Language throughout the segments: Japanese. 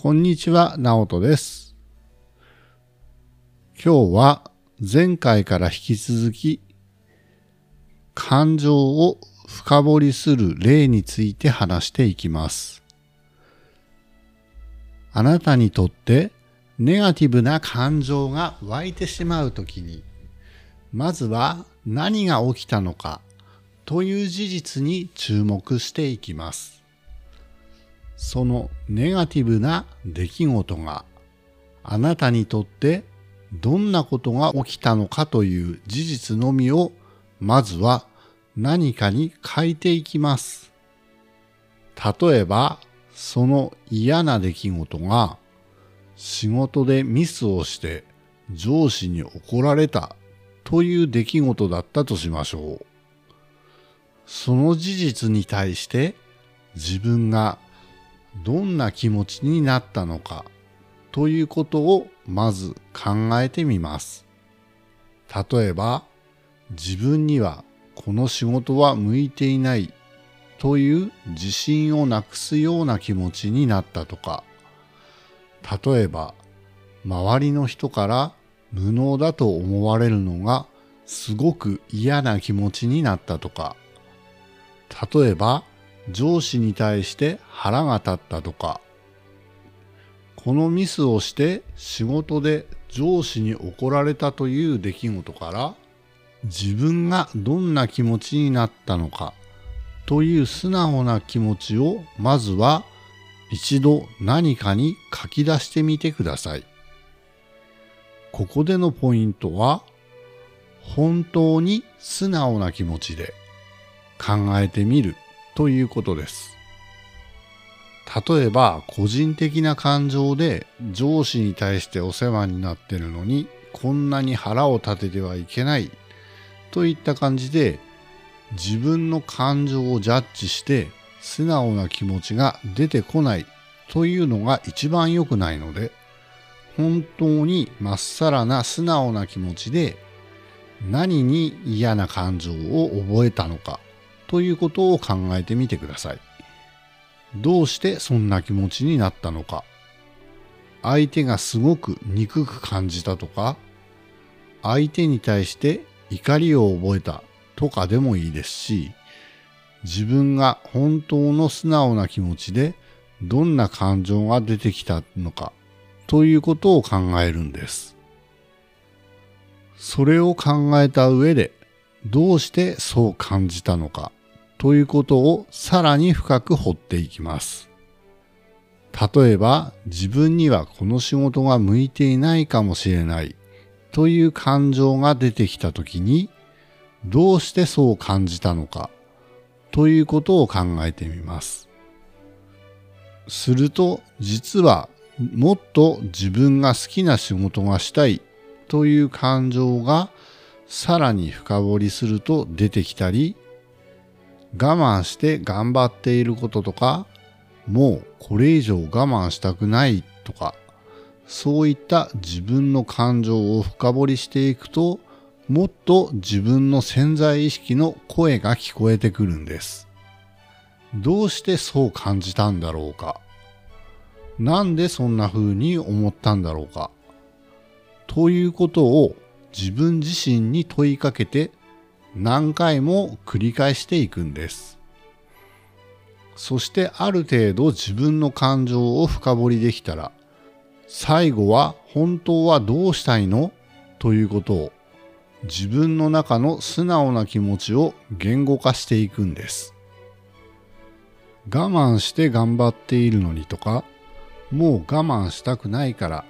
こんにちは、ナオトです。今日は前回から引き続き感情を深掘りする例について話していきます。あなたにとってネガティブな感情が湧いてしまうときに、まずは何が起きたのかという事実に注目していきます。そのネガティブな出来事があなたにとってどんなことが起きたのかという事実のみをまずは何かに書いていきます。例えばその嫌な出来事が仕事でミスをして上司に怒られたという出来事だったとしましょう。その事実に対して自分がどんな気持ちになったのかということをまず考えてみます。例えば自分にはこの仕事は向いていないという自信をなくすような気持ちになったとか例えば周りの人から無能だと思われるのがすごく嫌な気持ちになったとか例えば上司に対して腹が立ったとかこのミスをして仕事で上司に怒られたという出来事から自分がどんな気持ちになったのかという素直な気持ちをまずは一度何かに書き出してみてください。ここでのポイントは本当に素直な気持ちで考えてみるということです。例えば個人的な感情で上司に対してお世話になってるのにこんなに腹を立ててはいけないといった感じで自分の感情をジャッジして素直な気持ちが出てこないというのが一番良くないので本当にまっさらな素直な気持ちで何に嫌な感情を覚えたのかということを考えてみてください。どうしてそんな気持ちになったのか。相手がすごく憎く感じたとか、相手に対して怒りを覚えたとかでもいいですし、自分が本当の素直な気持ちでどんな感情が出てきたのかということを考えるんです。それを考えた上でどうしてそう感じたのかということをさらに深く掘っていきます。例えば自分にはこの仕事が向いていないかもしれないという感情が出てきたときにどうしてそう感じたのかということを考えてみます。すると実はもっと自分が好きな仕事がしたいという感情がさらに深掘りすると出てきたり我慢して頑張っていることとかもうこれ以上我慢したくないとかそういった自分の感情を深掘りしていくともっと自分の潜在意識の声が聞こえてくるんです。どうしてそう感じたんだろうかなんでそんな風に思ったんだろうかということを自分自身に問いかけて何回も繰り返していくんです。そしてある程度自分の感情を深掘りできたら最後は本当はどうしたいの？ということを自分の中の素直な気持ちを言語化していくんです。我慢して頑張っているのにとかもう我慢したくないから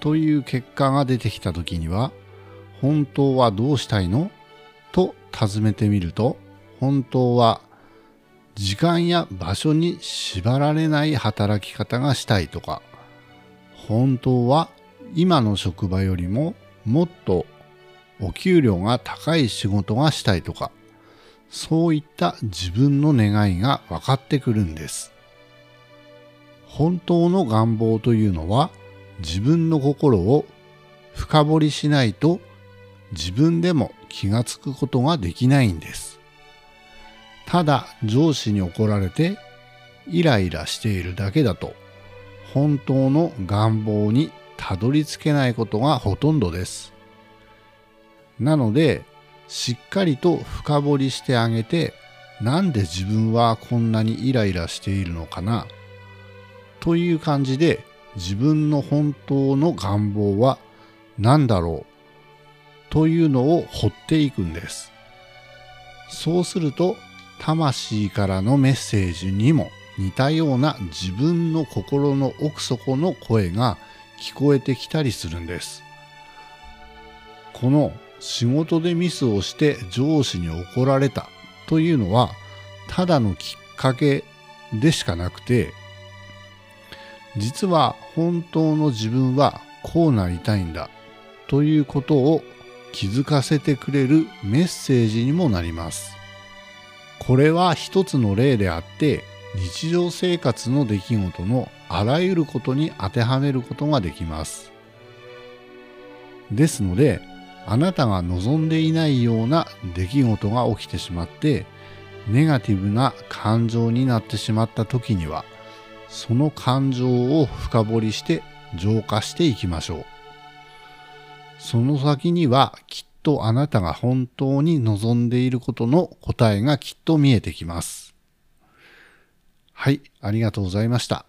という結果が出てきた時には本当はどうしたいの？と尋ねてみると本当は時間や場所に縛られない働き方がしたいとか本当は今の職場よりももっとお給料が高い仕事がしたいとかそういった自分の願いが分かってくるんです。本当の願望というのは自分の心を深掘りしないと自分でも気がつくことができないんです。ただ上司に怒られてイライラしているだけだと本当の願望にたどり着けないことがほとんどです。なので、しっかりと深掘りしてあげて、なんで自分はこんなにイライラしているのかなという感じで自分の本当の願望は何だろうというのを掘っていくんです。そうすると魂からのメッセージにも似たような自分の心の奥底の声が聞こえてきたりするんです。この仕事でミスをして上司に怒られたというのはただのきっかけでしかなくて実は本当の自分はこうなりたいんだということを気づかせてくれるメッセージにもなります。これは一つの例であって日常生活の出来事のあらゆることに当てはめることができます。ですので、あなたが望んでいないような出来事が起きてしまって、ネガティブな感情になってしまった時には、その感情を深掘りして浄化していきましょう。その先にはきっとあなたが本当に望んでいることの答えがきっと見えてきます。はい、ありがとうございました。